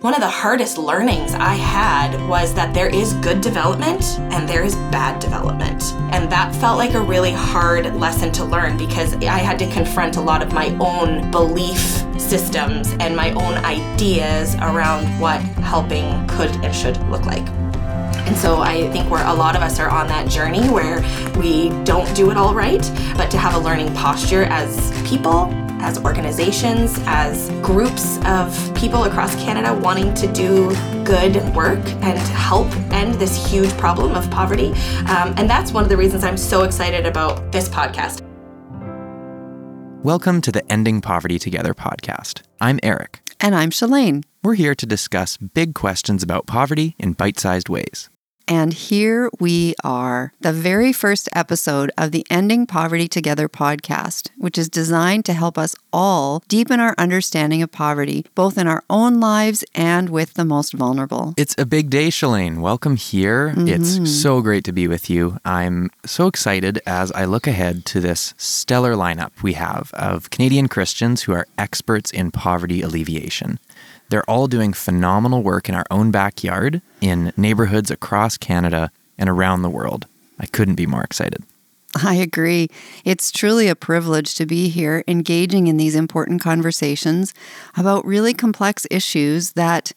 One of the hardest learnings I had was that there is good development and there is bad development. And that felt like a really hard lesson to learn because I had to confront a lot of my own belief systems and my own ideas around what helping could and should look like. And so I think where a lot of us are on that journey where we don't do it all right, but to have a learning posture as people as organizations, as groups of people across Canada wanting to do good work and help end this huge problem of poverty. Um, and that's one of the reasons I'm so excited about this podcast. Welcome to the Ending Poverty Together podcast. I'm Eric. And I'm Shalane. We're here to discuss big questions about poverty in bite sized ways. And here we are, the very first episode of the Ending Poverty Together podcast, which is designed to help us all deepen our understanding of poverty, both in our own lives and with the most vulnerable. It's a big day, Shalane. Welcome here. Mm-hmm. It's so great to be with you. I'm so excited as I look ahead to this stellar lineup we have of Canadian Christians who are experts in poverty alleviation. They're all doing phenomenal work in our own backyard, in neighborhoods across Canada and around the world. I couldn't be more excited. I agree. It's truly a privilege to be here engaging in these important conversations about really complex issues that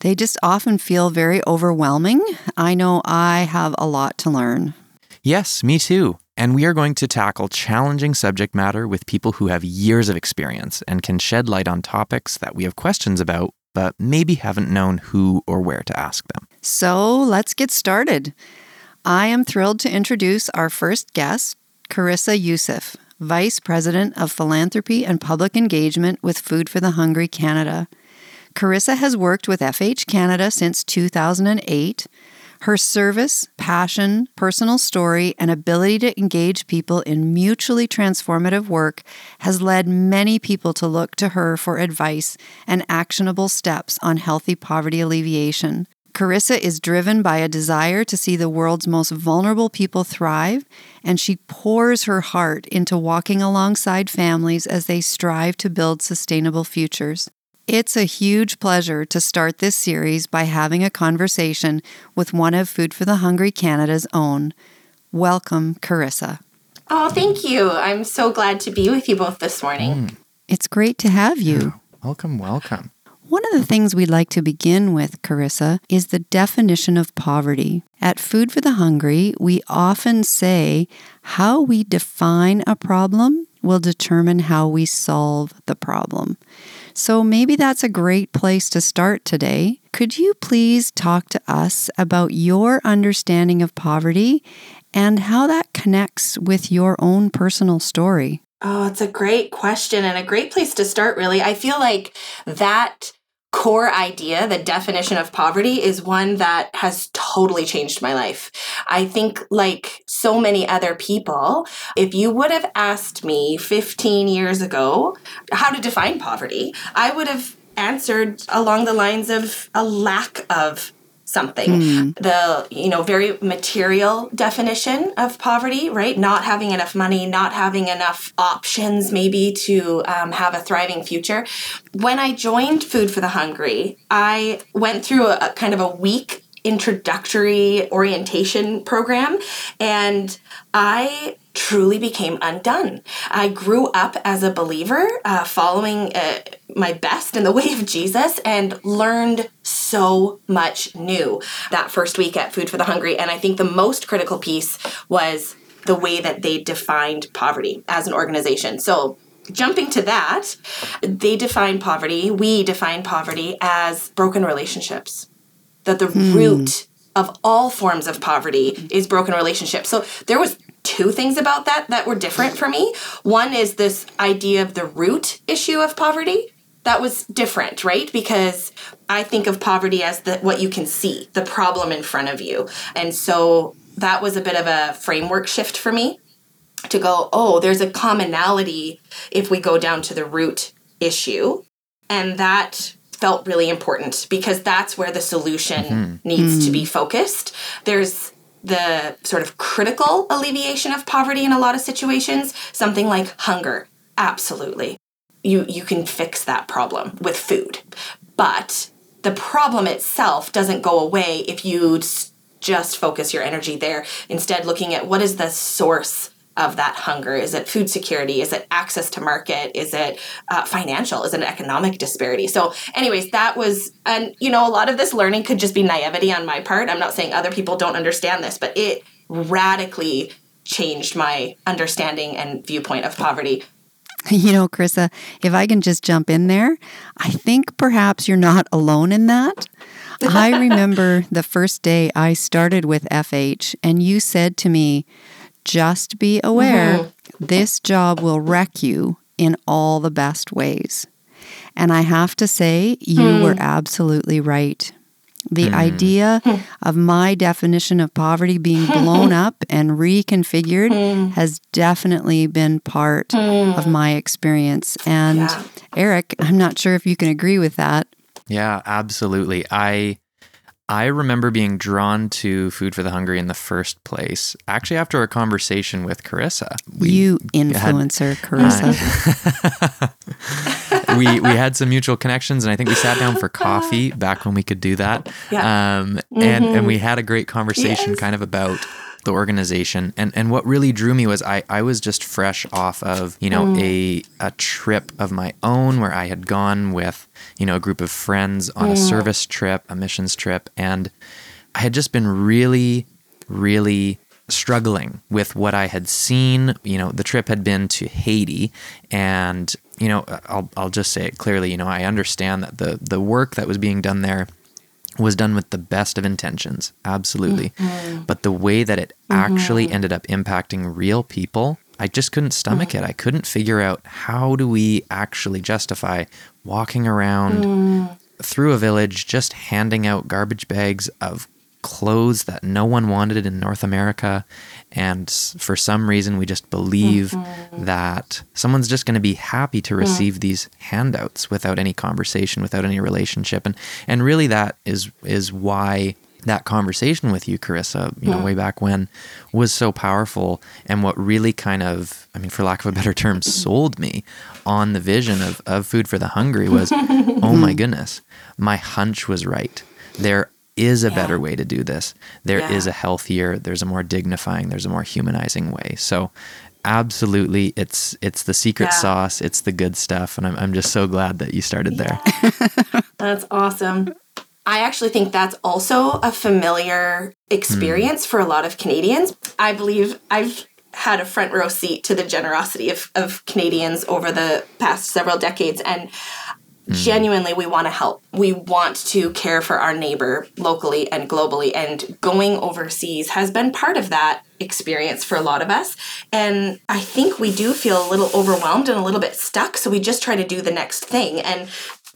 they just often feel very overwhelming. I know I have a lot to learn. Yes, me too. And we are going to tackle challenging subject matter with people who have years of experience and can shed light on topics that we have questions about, but maybe haven't known who or where to ask them. So let's get started. I am thrilled to introduce our first guest, Carissa Youssef, Vice President of Philanthropy and Public Engagement with Food for the Hungry Canada. Carissa has worked with FH Canada since 2008 her service, passion, personal story, and ability to engage people in mutually transformative work has led many people to look to her for advice and actionable steps on healthy poverty alleviation. Carissa is driven by a desire to see the world's most vulnerable people thrive, and she pours her heart into walking alongside families as they strive to build sustainable futures. It's a huge pleasure to start this series by having a conversation with one of Food for the Hungry Canada's own. Welcome, Carissa. Oh, thank you. I'm so glad to be with you both this morning. Mm. It's great to have you. Welcome, welcome. One of the things we'd like to begin with, Carissa, is the definition of poverty. At Food for the Hungry, we often say how we define a problem will determine how we solve the problem. So maybe that's a great place to start today. Could you please talk to us about your understanding of poverty and how that connects with your own personal story? Oh, it's a great question and a great place to start, really. I feel like that core idea, the definition of poverty, is one that has totally changed my life. I think, like so many other people, if you would have asked me 15 years ago how to define poverty, I would have answered along the lines of a lack of something. Mm. The, you know, very material definition of poverty, right? Not having enough money, not having enough options maybe to um, have a thriving future. When I joined Food for the Hungry, I went through a, a kind of a week introductory orientation program and I truly became undone. I grew up as a believer, uh, following uh, my best in the way of Jesus, and learned so much new that first week at Food for the Hungry. And I think the most critical piece was the way that they defined poverty as an organization. So, jumping to that, they define poverty, we define poverty as broken relationships. That the hmm. root of all forms of poverty is broken relationships. So there was two things about that that were different for me. One is this idea of the root issue of poverty. That was different, right? Because I think of poverty as the what you can see, the problem in front of you. And so that was a bit of a framework shift for me to go, oh, there's a commonality if we go down to the root issue. And that felt really important because that's where the solution mm-hmm. needs mm-hmm. to be mm. focused. There's the sort of critical alleviation of poverty in a lot of situations, something like hunger. Absolutely. You you can fix that problem with food. But the problem itself doesn't go away if you just focus your energy there. Instead, looking at what is the source of that hunger? Is it food security? Is it access to market? Is it uh, financial? Is it an economic disparity? So, anyways, that was, and you know, a lot of this learning could just be naivety on my part. I'm not saying other people don't understand this, but it radically changed my understanding and viewpoint of poverty. You know, Carissa, if I can just jump in there, I think perhaps you're not alone in that. I remember the first day I started with FH, and you said to me, just be aware mm-hmm. this job will wreck you in all the best ways. And I have to say, you mm. were absolutely right. The mm. idea of my definition of poverty being blown up and reconfigured mm. has definitely been part of hmm. my experience. And yeah. Eric, I'm not sure if you can agree with that. Yeah, absolutely. I I remember being drawn to Food for the Hungry in the first place, actually, after a conversation with Carissa. you influencer, had, Carissa. we, we had some mutual connections, and I think we sat down for coffee back when we could do that. Yeah. Um, mm-hmm. and, and we had a great conversation yes. kind of about the organization. And and what really drew me was I, I was just fresh off of, you know, mm. a a trip of my own where I had gone with, you know, a group of friends on mm. a service trip, a missions trip, and I had just been really, really struggling with what I had seen. You know, the trip had been to Haiti and you know, I'll I'll just say it clearly, you know, I understand that the the work that was being done there was done with the best of intentions, absolutely. Mm-hmm. But the way that it mm-hmm. actually ended up impacting real people, I just couldn't stomach mm-hmm. it. I couldn't figure out how do we actually justify walking around mm. through a village just handing out garbage bags of clothes that no one wanted in North America. And for some reason, we just believe mm-hmm. that someone's just going to be happy to mm. receive these handouts without any conversation, without any relationship. And, and really, that is, is why that conversation with you, Carissa, you know, mm. way back when was so powerful. And what really kind of, I mean, for lack of a better term, mm-hmm. sold me on the vision of, of food for the hungry was, oh my goodness, my hunch was right. There is a yeah. better way to do this. There yeah. is a healthier, there's a more dignifying, there's a more humanizing way. So absolutely it's it's the secret yeah. sauce, it's the good stuff and I'm I'm just so glad that you started there. that's awesome. I actually think that's also a familiar experience mm. for a lot of Canadians. I believe I've had a front row seat to the generosity of, of Canadians over the past several decades. And Mm. Genuinely, we want to help. We want to care for our neighbor locally and globally. And going overseas has been part of that experience for a lot of us. And I think we do feel a little overwhelmed and a little bit stuck. So we just try to do the next thing. And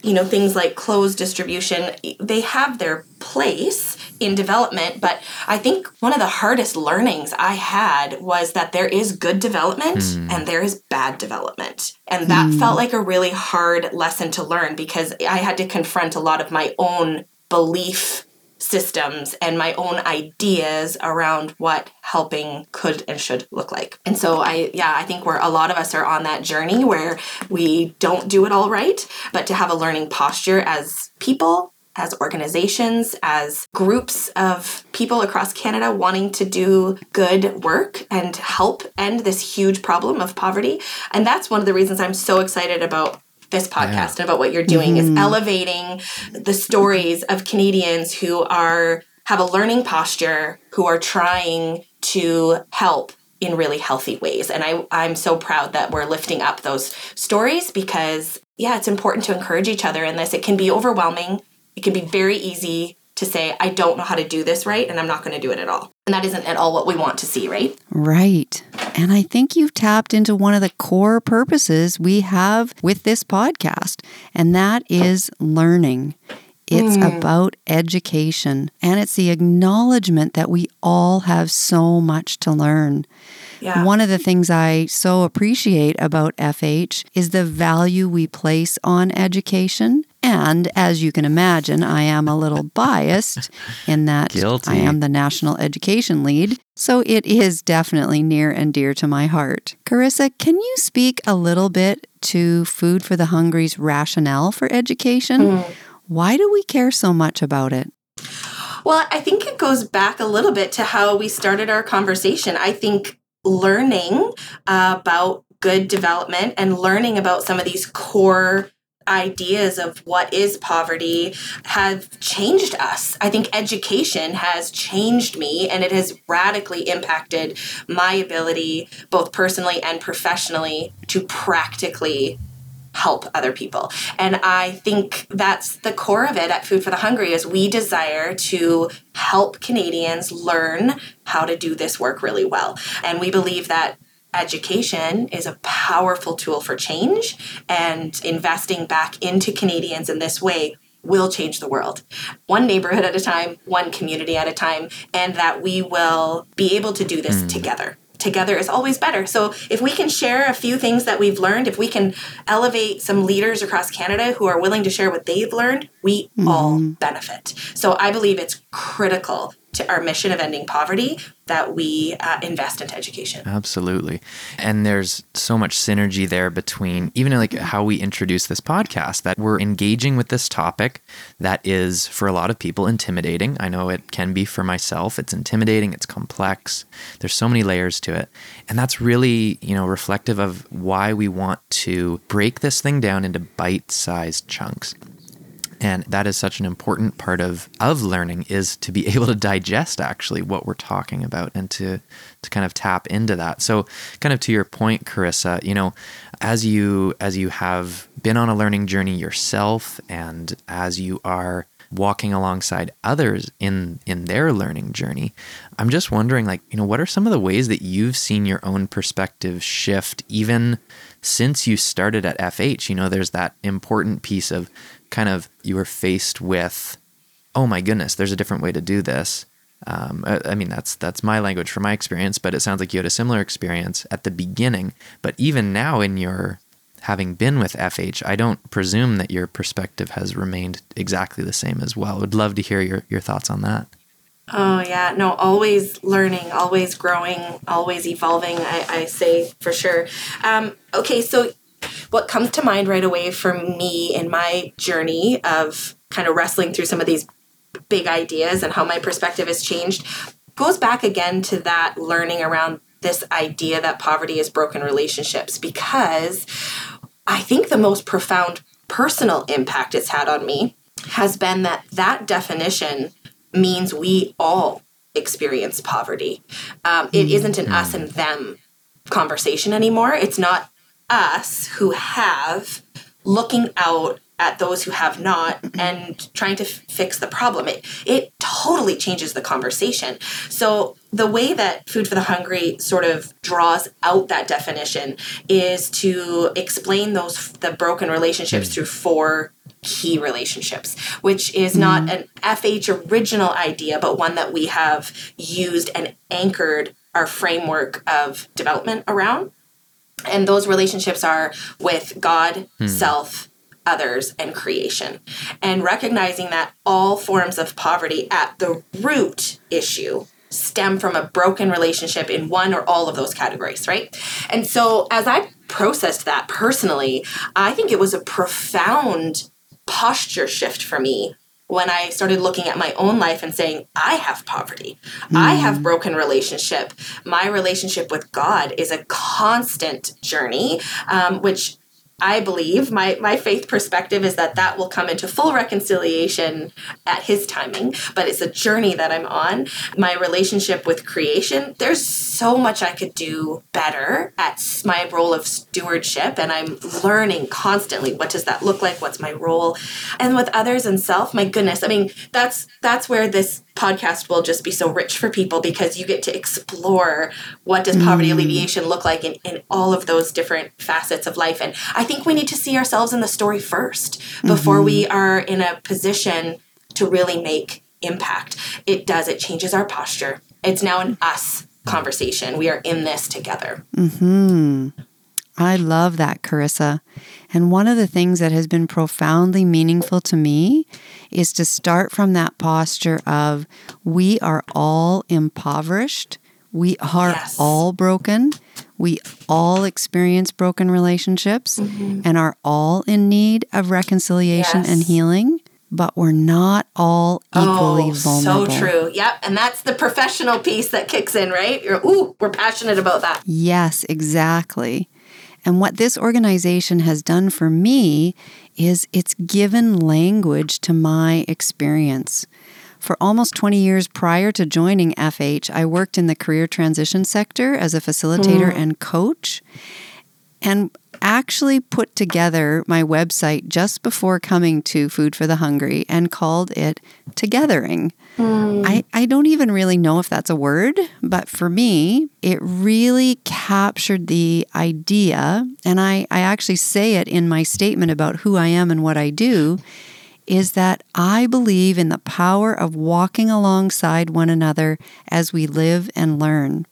you know things like clothes distribution they have their place in development but i think one of the hardest learnings i had was that there is good development mm. and there is bad development and that mm. felt like a really hard lesson to learn because i had to confront a lot of my own belief systems and my own ideas around what helping could and should look like. And so I yeah, I think where a lot of us are on that journey where we don't do it all right, but to have a learning posture as people as organizations, as groups of people across Canada wanting to do good work and help end this huge problem of poverty. And that's one of the reasons I'm so excited about this podcast yeah. and about what you're doing mm-hmm. is elevating the stories of Canadians who are have a learning posture, who are trying to help in really healthy ways. And I, I'm so proud that we're lifting up those stories because, yeah, it's important to encourage each other in this. It can be overwhelming, it can be very easy to say, I don't know how to do this right, and I'm not going to do it at all. And that isn't at all what we want to see, right? Right. And I think you've tapped into one of the core purposes we have with this podcast, and that is learning. It's mm. about education, and it's the acknowledgement that we all have so much to learn. Yeah. One of the things I so appreciate about FH is the value we place on education. And as you can imagine, I am a little biased in that Guilty. I am the national education lead. So it is definitely near and dear to my heart. Carissa, can you speak a little bit to Food for the Hungry's rationale for education? Mm. Why do we care so much about it? Well, I think it goes back a little bit to how we started our conversation. I think learning uh, about good development and learning about some of these core ideas of what is poverty have changed us. I think education has changed me and it has radically impacted my ability, both personally and professionally, to practically help other people. And I think that's the core of it at Food for the Hungry is we desire to help Canadians learn how to do this work really well. And we believe that education is a powerful tool for change and investing back into Canadians in this way will change the world one neighborhood at a time one community at a time and that we will be able to do this mm. together together is always better. So if we can share a few things that we've learned, if we can elevate some leaders across Canada who are willing to share what they've learned, we mm-hmm. all benefit. So I believe it's critical to our mission of ending poverty that we uh, invest into education. Absolutely. And there's so much synergy there between even like how we introduce this podcast that we're engaging with this topic that is for a lot of people intimidating. I know it can be for myself. It's intimidating, it's complex. There's so many layers to it. And that's really, you know, reflective of why we want to break this thing down into bite-sized chunks and that is such an important part of of learning is to be able to digest actually what we're talking about and to to kind of tap into that. So kind of to your point carissa you know as you as you have been on a learning journey yourself and as you are walking alongside others in in their learning journey i'm just wondering like you know what are some of the ways that you've seen your own perspective shift even since you started at fh you know there's that important piece of kind of you were faced with, oh my goodness, there's a different way to do this. Um, I, I, mean, that's that's my language from my experience, but it sounds like you had a similar experience at the beginning. But even now, in your having been with FH, I don't presume that your perspective has remained exactly the same as well. Would love to hear your your thoughts on that. Oh yeah, no, always learning, always growing, always evolving. I, I say for sure. Um, okay, so what comes to mind right away for me in my journey of kind of wrestling through some of these big ideas and how my perspective has changed goes back again to that learning around this idea that poverty is broken relationships because I think the most profound personal impact it's had on me has been that that definition means we all experience poverty. Um, it mm-hmm. isn't an us and them conversation anymore. It's not us who have looking out at those who have not and trying to f- fix the problem. It, it totally changes the conversation. So, the way that Food for the Hungry sort of draws out that definition is to explain those the broken relationships mm. through four key relationships, which is not mm. an FH original idea, but one that we have used and anchored our framework of development around. And those relationships are with God, hmm. self, others, and creation. And recognizing that all forms of poverty at the root issue stem from a broken relationship in one or all of those categories, right? And so as I processed that personally, I think it was a profound posture shift for me when I started looking at my own life and saying, I have poverty, mm. I have hmm. broken relationship. My relationship with God is a constant journey, um, which I believe my my faith perspective is that that will come into full reconciliation at his timing, but it's a journey that I'm on. My relationship with creation, there's so much I could do better at my role of stewardship and I'm learning constantly what does that look like? What's my role? And with others and self, my goodness, I mean, that's that's where this podcast will just be so rich for people because you get to explore what does poverty mm. alleviation look like in, in all of those different facets of life and i think we need to see ourselves in the story first before mm-hmm. we are in a position to really make impact. It does it changes our posture. It's now an us conversation. We are in this together. Hmm I love that, Carissa. And one of the things that has been profoundly meaningful to me is to start from that posture of we are all impoverished, we are yes. all broken, we all experience broken relationships mm-hmm. and are all in need of reconciliation yes. and healing. but we're not all equally oh, vulnerable. So true. Yep. And that's the professional piece that kicks in, right? You're, ooh, we're passionate about that. Yes, exactly. And what this organization has done for me is it's given language to my experience. For almost 20 years prior to joining FH, I worked in the career transition sector as a facilitator mm. and coach. And actually put together my website just before coming to Food for the Hungry and called it Togethering. Mm. I, I don't even really know if that's a word, but for me, it really captured the idea, and I, I actually say it in my statement about who I am and what I do, is that I believe in the power of walking alongside one another as we live and learn.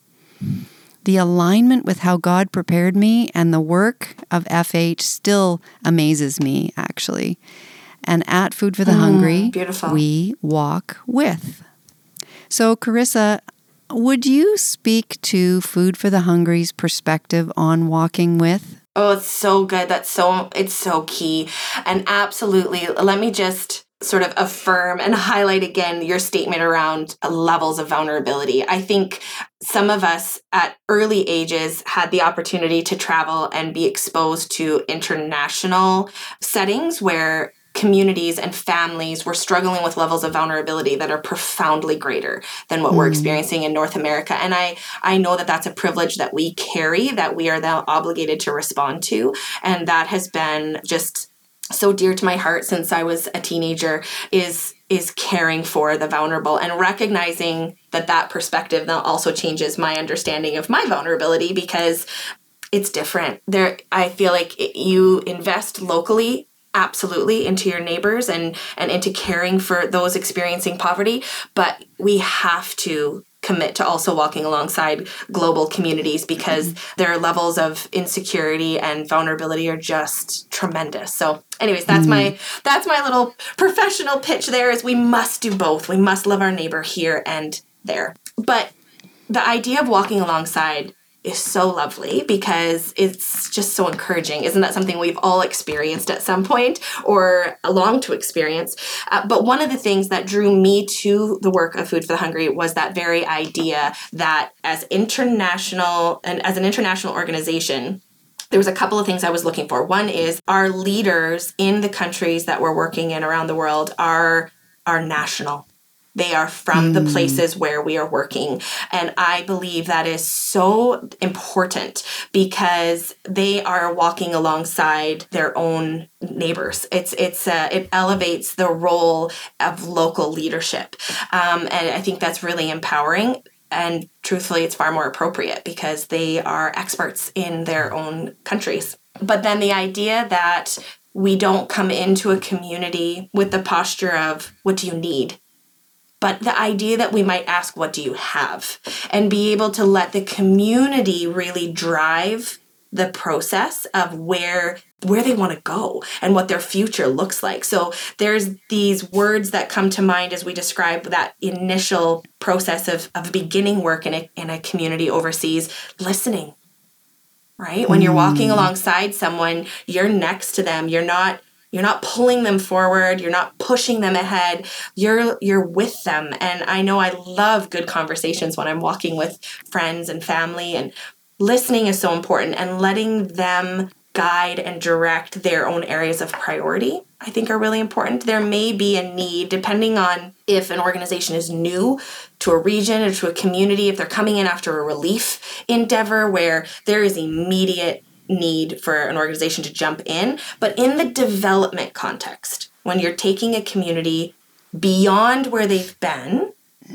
The alignment with how God prepared me and the work of FH still amazes me, actually. And at Food for the mm, Hungry, beautiful. we walk with. So, Carissa, would you speak to Food for the Hungry's perspective on walking with? Oh, it's so good. That's so it's so key. And absolutely, let me just sort of affirm and highlight again your statement around levels of vulnerability. I think some of us at early ages had the opportunity to travel and be exposed to international settings where communities and families were struggling with levels of vulnerability that are profoundly greater than what mm. we're experiencing in North America and I I know that that's a privilege that we carry that we are now obligated to respond to and that has been just so dear to my heart since I was a teenager is is caring for the vulnerable and recognizing that that perspective now also changes my understanding of my vulnerability because it's different. There I feel like you invest locally absolutely into your neighbors and and into caring for those experiencing poverty, but we have to commit to also walking alongside global communities because mm-hmm. their levels of insecurity and vulnerability are just tremendous. So anyways, that's mm-hmm. my that's my little professional pitch there is we must do both. We must love our neighbor here and there. But the idea of walking alongside is so lovely because it's just so encouraging. Isn't that something we've all experienced at some point or long to experience? Uh, but one of the things that drew me to the work of Food for the Hungry was that very idea that as international and as an international organization, there was a couple of things I was looking for. One is our leaders in the countries that we're working in around the world are are national they are from mm. the places where we are working. And I believe that is so important because they are walking alongside their own neighbors. It's it's uh, it elevates the role of local leadership, um, and I think that's really empowering. And truthfully, it's far more appropriate because they are experts in their own countries. But then the idea that we don't come into a community with the posture of what do you need but the idea that we might ask, What do you have? and be able to let the community really drive the process of where where they want to go and what their future looks like. So there's these words that come to mind as we describe that initial process of, of beginning work in a, in a community overseas, listening. Right? When you're walking mm. alongside someone, you're next to them. You're not you're not pulling them forward, you're not pushing them ahead. You're you're with them. And I know I love good conversations when I'm walking with friends and family and listening is so important and letting them guide and direct their own areas of priority i think are really important there may be a need depending on if an organization is new to a region or to a community if they're coming in after a relief endeavor where there is immediate need for an organization to jump in. But in the development context, when you're taking a community beyond where they've been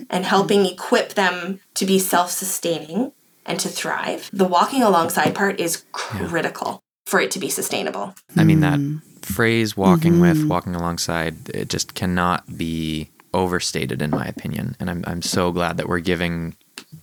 and helping equip them to be self sustaining and to thrive, the walking alongside part is critical yeah. for it to be sustainable. I mean, that mm. phrase walking mm-hmm. with, walking alongside, it just cannot be overstated in my opinion. And I'm, I'm so glad that we're giving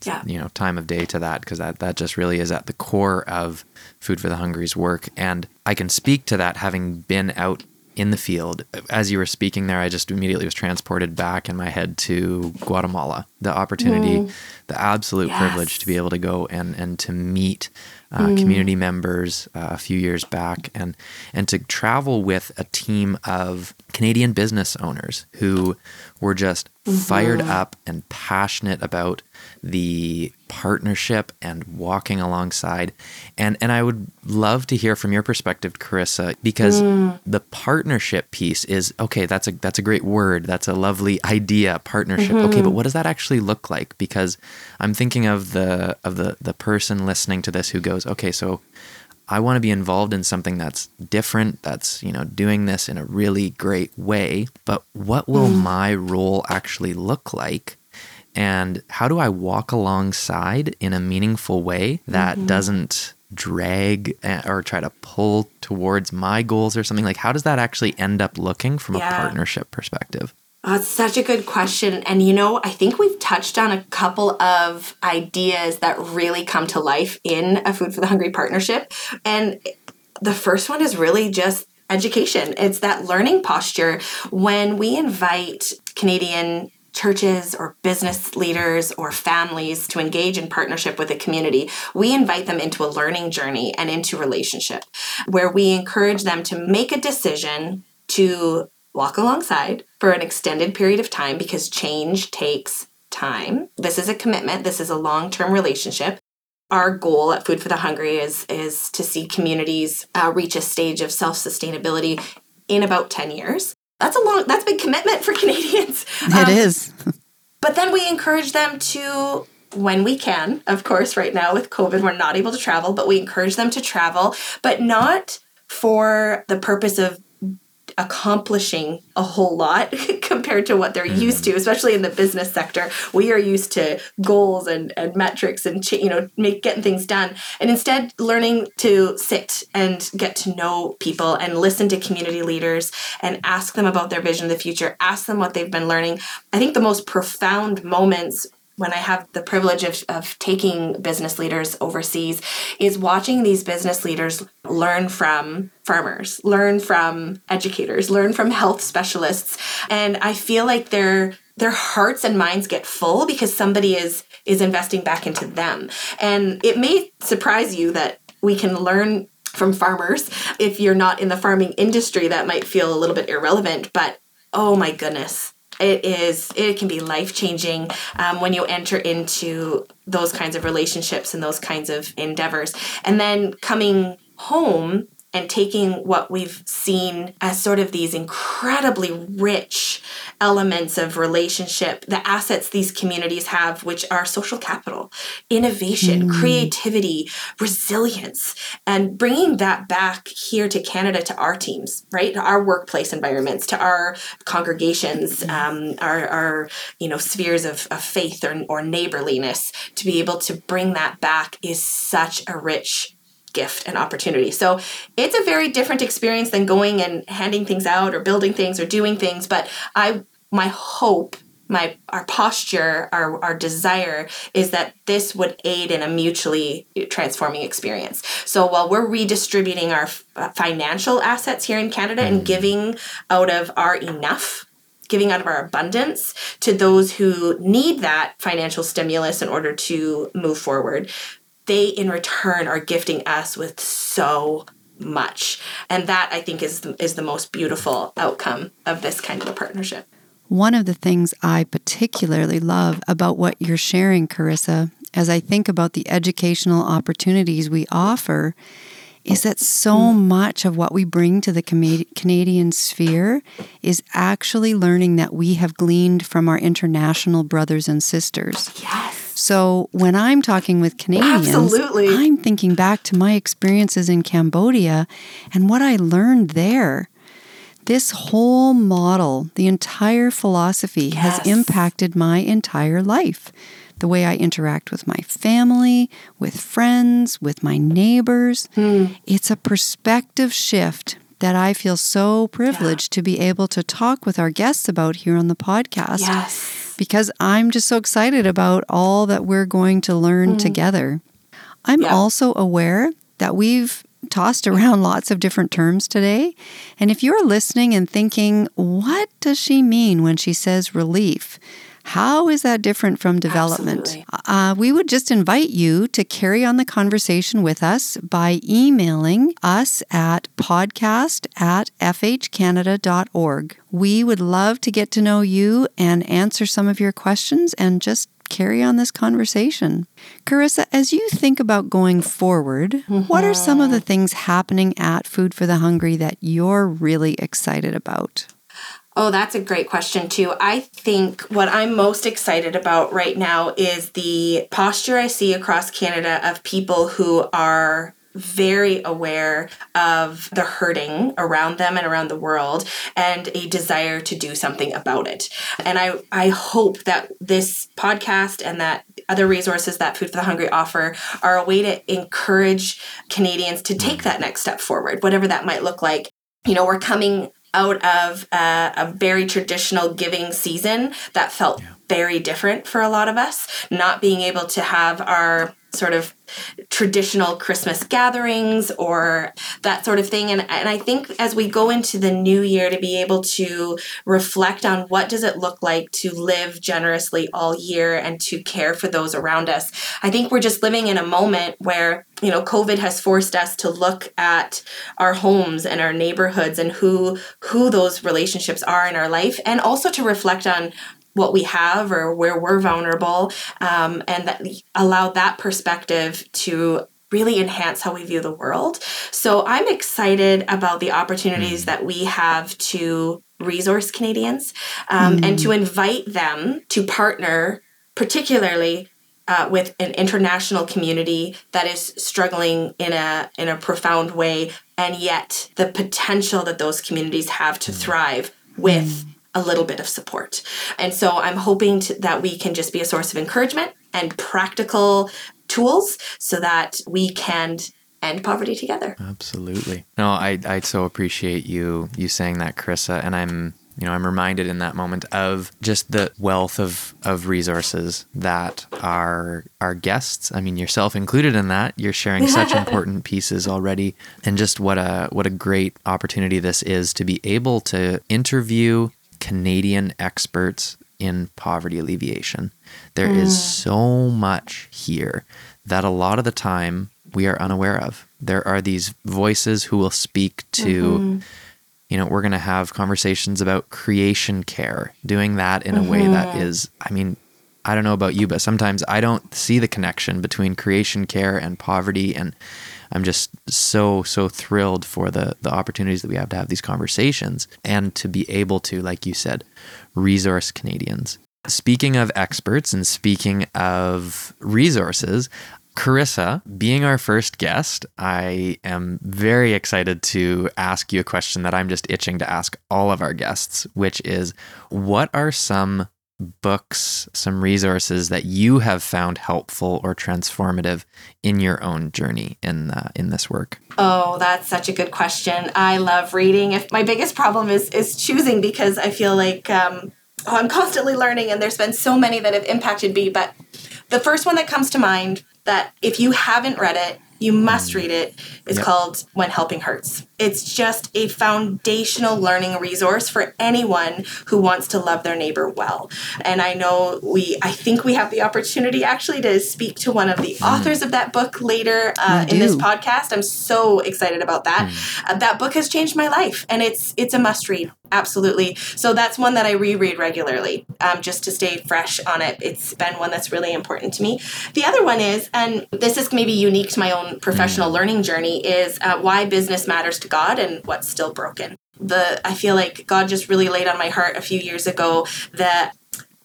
yeah. you know time of day to that because that that just really is at the core of food for the hungry's work and i can speak to that having been out in the field as you were speaking there i just immediately was transported back in my head to guatemala the opportunity, Mm. the absolute Yes. privilege to be able to go and and to meet uh, Mm. community members uh, a few years back, and and to travel with a team of Canadian business owners who were just fired Mm-hmm. up and passionate about the partnership and walking alongside. And and I would love to hear from your perspective, Carissa, because Mm. the partnership piece is okay, that's a that's a great word. That's a lovely idea, partnership. Okay, Mm-hmm. but what does that actually look like? Because I'm thinking of the of the the person listening to this who goes, okay, so I want to be involved in something that's different, that's, you know, doing this in a really great way, but what will Mm. my role actually look like? And how do I walk alongside in a meaningful way that Mm-hmm. doesn't drag uh, or try to pull towards my goals or something? Like, how does that actually end up looking from Yeah. a partnership perspective? Oh, it's such a good question. And you know, I think we've touched on a couple of ideas that really come to life in a Food for the Hungry partnership. And the first one is really just education. It's that learning posture when we invite Canadian churches or business leaders or families to engage in partnership with a community, we invite them into a learning journey and into relationship where we encourage them to make a decision to walk alongside for an extended period of time because change takes time. This is a commitment, this is a long-term relationship. Our goal at Food for the Hungry is is to see communities uh, reach a stage of self-sustainability in about 10 years. That's a long that's a big commitment for Canadians. It Um, is. but then we encourage them to, when we can, of course, right now with COVID, we're not able to travel, but we encourage them to travel, but not for the purpose of accomplishing a whole lot compared to what they're mm-hmm. used to especially in the business sector. We are used to goals and, and metrics and you know make getting things done. And instead learning to sit and get to know people and listen to community leaders and ask them about their vision of the future ask them what they've been learning. I think the most profound moments when I have the privilege of, of taking business leaders overseas is watching these business leaders learn from farmers, learn from educators, learn from health specialists. And I feel like their their hearts and minds get full because somebody is is investing back into them. And it may surprise you that we can learn from farmers. If you're not in the farming industry, that might feel a little bit irrelevant, but oh my goodness it is it can be life changing um, when you enter into those kinds of relationships and those kinds of endeavors. And then coming home and taking what we've seen as sort of these incredibly rich elements of relationship, the assets these communities have, which are social capital, innovation, creativity, resilience, and bringing that back here to Canada to our teams, right? To our workplace environments, to our congregations, um, our, our you know spheres of, of faith or, or neighborliness, to be able to bring that back is such a rich gift and opportunity. So it's a very different experience than going and handing things out or building things or doing things. But I my hope, my our posture, our our desire is that this would aid in a mutually transforming experience. So while we're redistributing our uh, financial assets here in Canada and mm. giving out of our enough giving out of our abundance to those who need that financial stimulus in order to move forward they in return are gifting us with so much. And that i think is the, is the most beautiful outcome of this kind of a partnership. One of the things I particularly love about what you're sharing, Carissa, as I think about the educational opportunities we offer, is that so mm. much of what we bring to the Canadian sphere is actually learning that we have gleaned from our international brothers and sisters. yes So when I'm talking with Canadians, Absolutely. I'm thinking back to my experiences in Cambodia and what I learned there. This whole model, the entire philosophy has impacted my entire life. The way I interact with my family, with friends, with my neighbors. Hmm. It's a perspective shift that I feel so privileged to be able to talk with our guests about here on the podcast yes because I'm just so excited about all that we're going to learn mm-hmm. together. I'm Yeah. also aware that we've tossed around lots of different terms today. And if you're listening and thinking, what does she mean when she says relief? How is that different from development? Uh, we would just invite you to carry on the conversation with us by emailing us at podcast at fhcanada.org. We would love to get to know you and answer some of your questions and just carry on this conversation. Carissa, as you think about going forward, mm-hmm. what are some of the things happening at Food for the Hungry that you're really excited about? Oh, that's a great question, too. I think what I'm most excited about right now is the posture I see across Canada of people who are very aware of the hurting around them and around the world and a desire to do something about it. And I, I hope that this podcast and that other resources that Food for the Hungry offer are a way to encourage Canadians to take that next step forward, whatever that might look like. You know, we're coming out of a, a, very traditional giving season that felt yeah. very different for a lot of us. Not being able to have our sort of traditional Christmas gatherings or that sort of thing. And, and I think as we go into the new year to be able to reflect on what does it look like to live generously all year and to care for those around us. I think we're just living in a moment where you know covid has forced us to look at our homes and our neighborhoods and who who those relationships are in our life and also to reflect on what we have or where we're vulnerable um, and that allow that perspective to really enhance how we view the world so i'm excited about the opportunities mm. that we have to resource canadians um, mm. and to invite them to partner particularly uh, with an international community that is struggling in a in a profound way, and yet the potential that those communities have to mm. thrive with mm. A little bit of support. And so I'm hoping to, that we can just be a source of encouragement and practical tools so that we can end poverty together. Absolutely. No, I I so appreciate you you saying that, Carissa, and I'm you know, I'm reminded in that moment of just the wealth of, of resources that our our guests, I mean yourself included in that, you're sharing such important pieces already and just what a what a great opportunity this is to be able to interview Canadian experts in poverty alleviation. There mm. is so much here that a lot of the time we are unaware of. There are these voices who will speak to mm-hmm you know, we're going to have conversations about creation care, doing that in a mm-hmm. way that mm-hmm. I mean, I don't know about you, but sometimes I don't see the connection between creation care and poverty. And I'm just so, so thrilled for the, the opportunities that we have to have these conversations and to be able to, like you said, resource Canadians. Speaking of experts and speaking of resources, Carissa, being our first guest, I am very excited to ask you a question that I'm just itching to ask all of our guests, which is what are some books, some resources that you have found helpful or transformative in your own journey in uh, in this work? Oh, that's such a good question. I love reading. If my biggest problem is is choosing because I feel like um, oh, I'm constantly learning, and there's been so many that have impacted me. But the first one that comes to mind that if you haven't read it, you must read it. It's yep. called When Helping Hurts. It's just a foundational learning resource for anyone who wants to love their neighbor well. And I know we, I think we have the opportunity actually to speak to one of the mm. authors of that book later uh, in this podcast. I'm so excited about that. Mm. Uh, that book has changed my life, and it's it's a must read. Absolutely. So that's one that I reread regularly, um, just to stay fresh on it. It's been one that's really important to me. The other one is, and this is maybe unique to my own professional mm. learning journey, is uh, why business matters to God and what's still broken. The I feel like God just really laid on my heart a few years ago that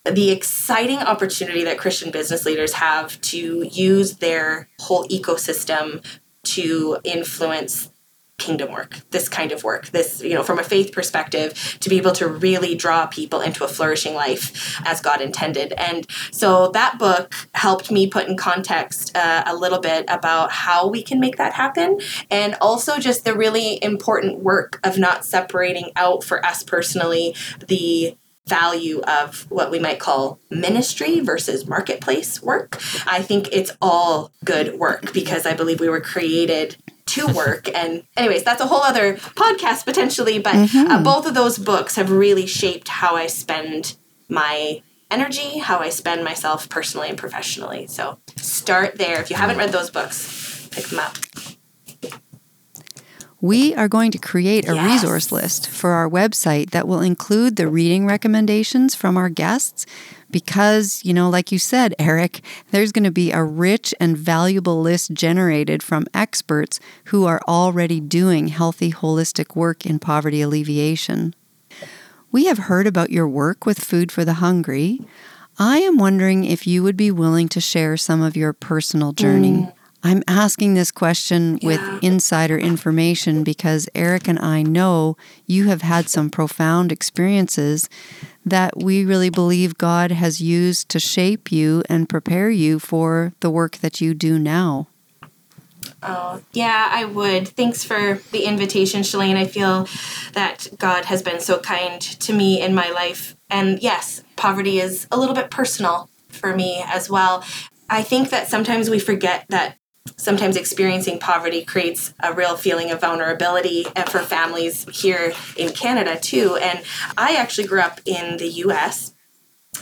the exciting opportunity that Christian business leaders have to use their whole ecosystem to influence kingdom work this kind of work this you know from a faith perspective to be able to really draw people into a flourishing life as god intended and so that book helped me put in context uh, a little bit about how we can make that happen and also just the really important work of not separating out for us personally the value of what we might call ministry versus marketplace work. I think it's all good work because I believe we were created to work. and, anyways, that's a whole other podcast potentially, but uh, mm-hmm. uh, both of those books have really shaped how I spend my energy, how I spend myself personally and professionally. So start there. If you haven't read those books, pick them up. We are going to create a Yes. resource list for our website that will include the reading recommendations from our guests because, you know, like you said, Eric, there's going to be a rich and valuable list generated from experts who are already doing healthy, holistic work in poverty alleviation. We have heard about your work with Food for the Hungry. I am wondering if you would be willing to share some of your personal journey. Mm. I'm asking this question with insider information because Eric and I know you have had some profound experiences that we really believe God has used to shape you and prepare you for the work that you do now. Oh, yeah, I would. Thanks for the invitation, Shalane. I feel that God has been so kind to me in my life. And yes, poverty is a little bit personal for me as well. I think that sometimes we forget that sometimes experiencing poverty creates a real feeling of vulnerability and for families here in Canada too. And I actually grew up in the US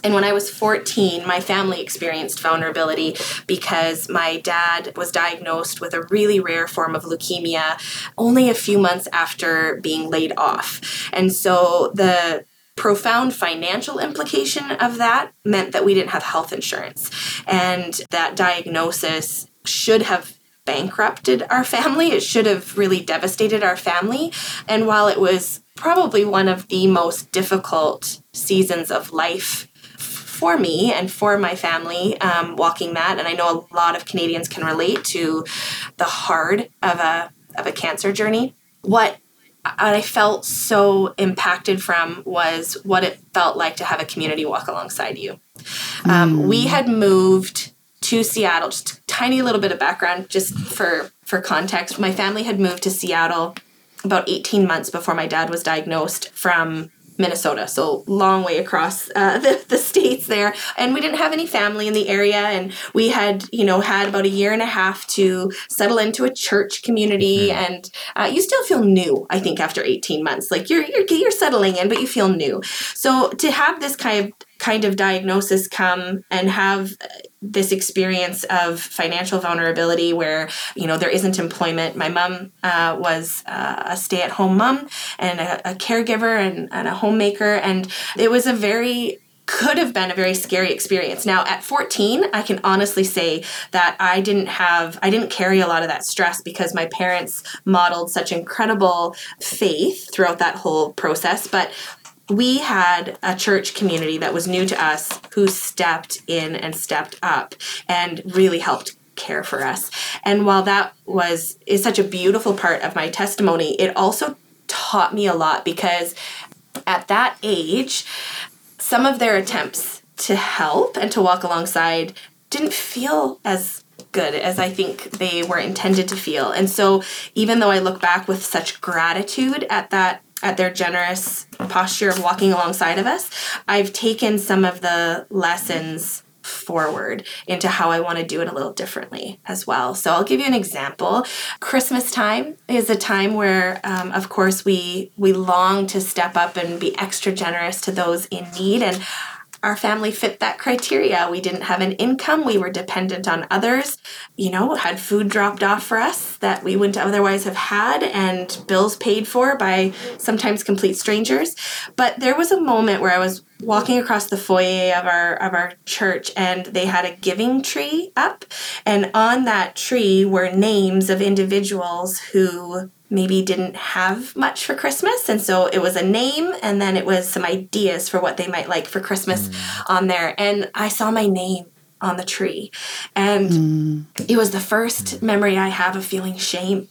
and when I was 14, my family experienced vulnerability because my dad was diagnosed with a really rare form of leukemia only a few months after being laid off. And so the profound financial implication of that meant that we didn't have health insurance. And that diagnosis should have bankrupted our family. It should have really devastated our family. And while it was probably one of the most difficult seasons of life for me and for my family um, walking that and i know a lot of canadians can relate to the hard of a of a cancer journey what I felt so impacted from was what it felt like to have a community walk alongside you. Um, we had moved to Seattle, just a tiny little bit of background, just for for context. My family had moved to Seattle about 18 months before my dad was diagnosed from Minnesota, so long way across uh, the, the states there. And we didn't have any family in the area, and we had, you know, had about a year and a half to settle into a church community. And uh, you still feel new, I think, after 18 months. Like you're you're you're settling in, but you feel new. So to have this kind of kind of diagnosis come and have this experience of financial vulnerability where you know there isn't employment my mom uh, was uh, a stay-at-home mom and a, a caregiver and, and a homemaker and it was a very could have been a very scary experience. Now, at 14, I can honestly say that I didn't have, I didn't carry a lot of that stress because my parents modeled such incredible faith throughout that whole process. But we had a church community that was new to us who stepped in and stepped up and really helped care for us. And while that was is such a beautiful part of my testimony, it also taught me a lot because at that age, some of their attempts to help and to walk alongside didn't feel as good as I think they were intended to feel. And so even though I look back with such gratitude at that at their generous posture of walking alongside of us, I've taken some of the lessons forward into how I want to do it a little differently as well. So I'll give you an example. Christmas time is a time where, um, of course, we we long to step up and be extra generous to those in need and. Our family fit that criteria. We didn't have an income. We were dependent on others. You know, had food dropped off for us that we wouldn't otherwise have had, and bills paid for by sometimes complete strangers. But there was a moment where I was walking across the foyer of our of our church and they had a giving tree up. And on that tree were names of individuals who maybe didn't have much for Christmas. And so it was a name and then it was some ideas for what they might like for Christmas mm. on there. And I saw my name on the tree. And mm. it was the first memory I have of feeling shame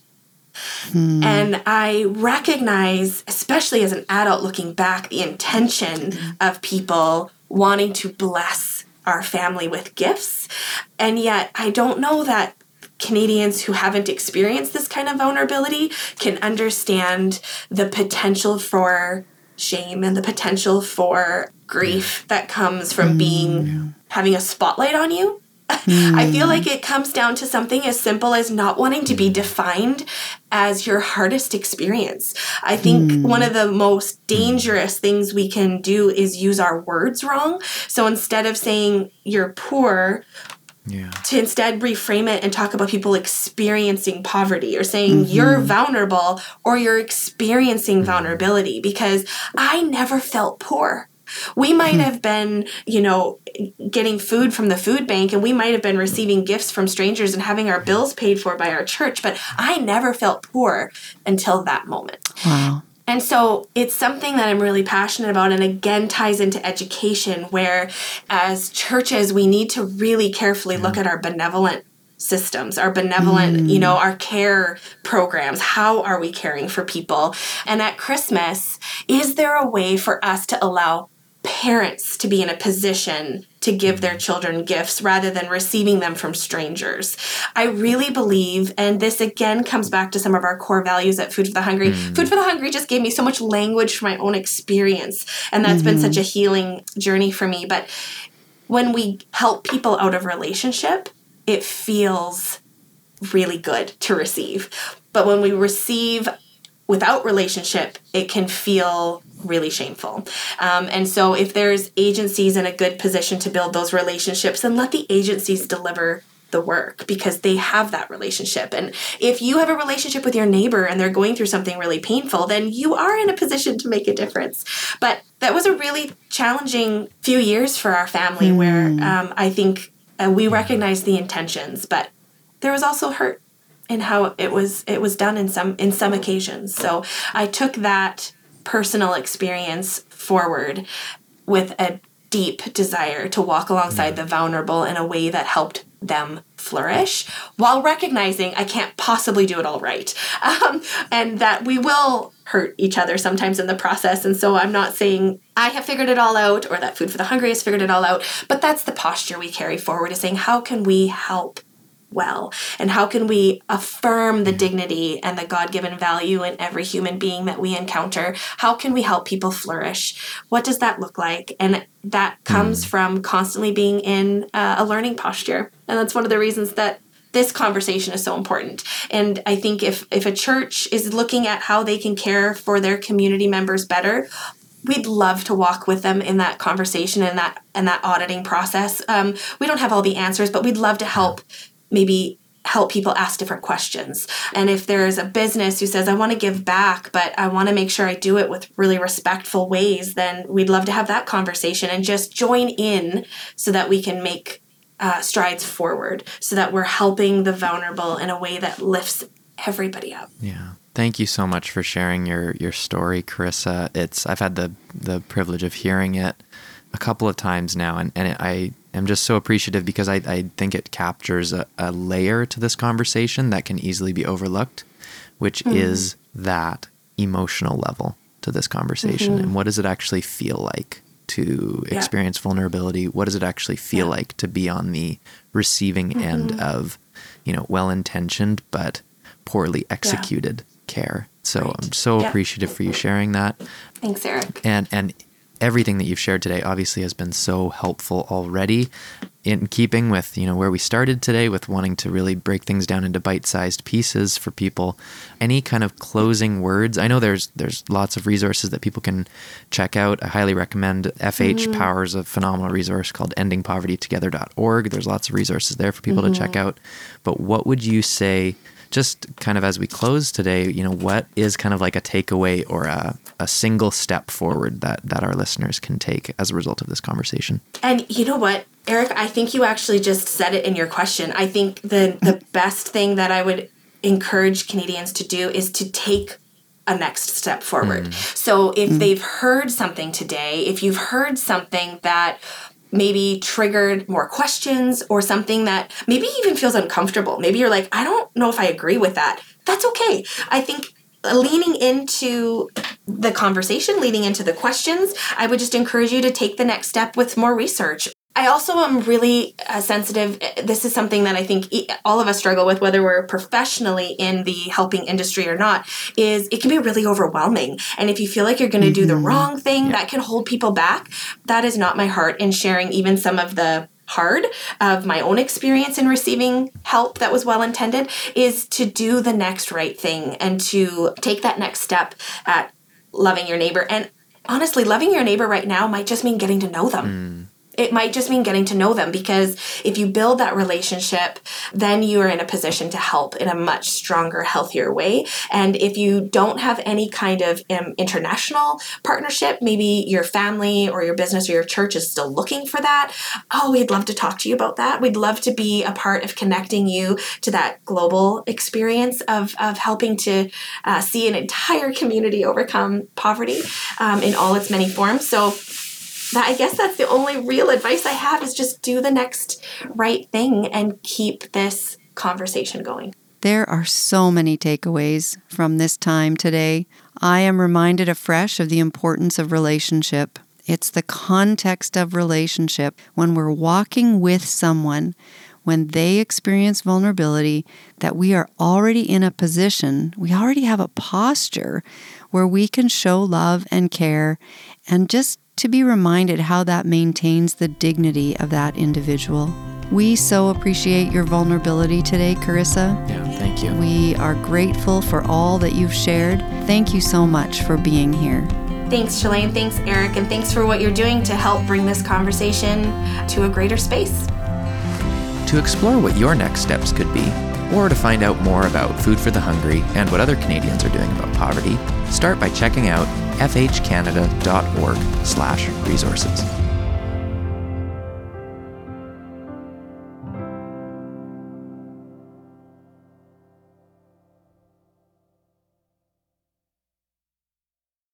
Hmm. and I recognize, especially as an adult looking back, the intention hmm. of people wanting to bless our family with gifts. And yet, I don't know that Canadians who haven't experienced this kind of vulnerability can understand the potential for shame and the potential for grief that comes from being hmm, having a spotlight on you Mm. I feel like it comes down to something as simple as not wanting to be defined as your hardest experience. I think mm. one of the most dangerous things we can do is use our words wrong. So instead of saying you're poor, yeah. To instead reframe it and talk about people experiencing poverty or saying mm-hmm. you're vulnerable or you're experiencing mm-hmm. vulnerability because I never felt poor. We might hmm. have been, you know, getting food from the food bank and we might have been receiving gifts from strangers and having our bills paid for by our church, but I never felt poor until that moment. Wow. And so it's something that I'm really passionate about, and again ties into education, where as churches, we need to really carefully look at our benevolent systems, our benevolent, mm. you know, our care programs. How are we caring for people? And at Christmas, is there a way for us to allow parents to be in a position to give their children gifts rather than receiving them from strangers. I really believe, and this again comes back to some of our core values at Food for the Hungry. Mm. Food for the Hungry just gave me so much language for my own experience, and that's mm-hmm. been such mm-hmm. a healing journey for me. But when we help people out of relationship, it feels really good to receive. But when we receive without relationship, it can feel really shameful. Um, and so, if there's agencies in a good position to build those relationships, then let the agencies deliver the work because they have that relationship. And if you have a relationship with your neighbor and they're going through something really painful, then you are in a position to make a difference. But that was a really challenging few years for our family mm. where um, I think uh, we recognized the intentions, but there was also hurt in how it was it was done in some in some occasions. So I took that personal experience forward with a deep desire to walk alongside the vulnerable in a way that helped them flourish while recognizing I can't possibly do it all right. Um, and that we will hurt each other sometimes in the process. And so I'm not saying I have figured it all out or that Food for the Hungry has figured it all out, but that's the posture we carry forward is saying, how can we help well? And how can we affirm the dignity and the God given value in every human being that we encounter? How can we help people flourish? What does that look like? And that comes mm. from constantly being in uh, a learning posture. And that's one of the reasons that this conversation is so important and i think if if a church is looking at how they can care for their community members better we'd love to walk with them in that conversation and that and that auditing process um, we don't have all the answers but we'd love to help maybe help people ask different questions. And if there's a business who says, I want to give back, but I want to make sure I do it with really respectful ways, then we'd love to have that conversation and just join in so that we can make uh, strides forward, so that we're helping the vulnerable in a way that lifts everybody up. Yeah. Thank you so much for sharing your your story, Carissa. It's I've had the the privilege of hearing it a couple of times now, and and it, I am just so appreciative because I, I think it captures a, a layer to this conversation that can easily be overlooked, which mm-hmm. is that emotional level to this conversation. Mm-hmm. And what does it actually feel like to yeah. experience vulnerability? What does it actually feel yeah. like to be on the receiving mm-hmm. end of, you know, well intentioned but poorly executed yeah. care? So right. I'm so appreciative for you sharing that. Thanks, Eric. And and everything that you've shared today obviously has been so helpful already in keeping with you know where we started today with wanting to really break things down into bite-sized pieces for people any kind of closing words i know there's there's lots of resources that people can check out i highly recommend fh mm-hmm. powers a phenomenal resource called endingpovertytogether.org there's lots of resources there for people mm-hmm. to check mm-hmm. out but what would you say just kind of as we close today, you know, what is kind of like a takeaway or a, a single step forward that, that our listeners can take as a result of this conversation? And you know what, Eric, I think you actually just said it in your question. I think the the best thing that I would encourage Canadians to do is to take a next step forward. Mm. So if mm. they've heard something today, if you've heard something that maybe triggered more questions or something that maybe even feels uncomfortable. Maybe you're like, I don't know if I agree with that. That's okay. I think leaning into the conversation, leaning into the questions, I would just encourage you to take the next step with more research. I also am really uh, sensitive. This is something that I think all of us struggle with, whether we're professionally in the helping industry or not, is it can be really overwhelming. And if you feel like you're going to mm-hmm. do the mm-hmm. wrong thing, yeah. that can hold people back. That is not my heart in sharing even some of the hard of my own experience in receiving help that was well intended is to do the next right thing and to take that next step at loving your neighbor. And honestly, loving your neighbor right now might just mean getting to know them. Mm it might just mean getting to know them because if you build that relationship, then you are in a position to help in a much stronger, healthier way. And if you don't have any kind of um, international partnership, maybe your family or your business or your church is still looking for that. Oh, we'd love to talk to you about that. We'd love to be a part of connecting you to that global experience of, of helping to uh, see an entire community overcome poverty um, in all its many forms. So, that I guess that's the only real advice I have is just do the next right thing and keep this conversation going. There are so many takeaways from this time today. I am reminded afresh of the importance of relationship. It's the context of relationship when we're walking with someone when they experience vulnerability that we are already in a position, we already have a posture where we can show love and care and just to be reminded how that maintains the dignity of that individual. We so appreciate your vulnerability today, Carissa. Yeah, thank you. We are grateful for all that you've shared. Thank you so much for being here. Thanks, Shalane. Thanks, Eric. And thanks for what you're doing to help bring this conversation to a greater space. To explore what your next steps could be, or to find out more about Food for the Hungry and what other Canadians are doing about poverty, start by checking out fhcanada.org/resources.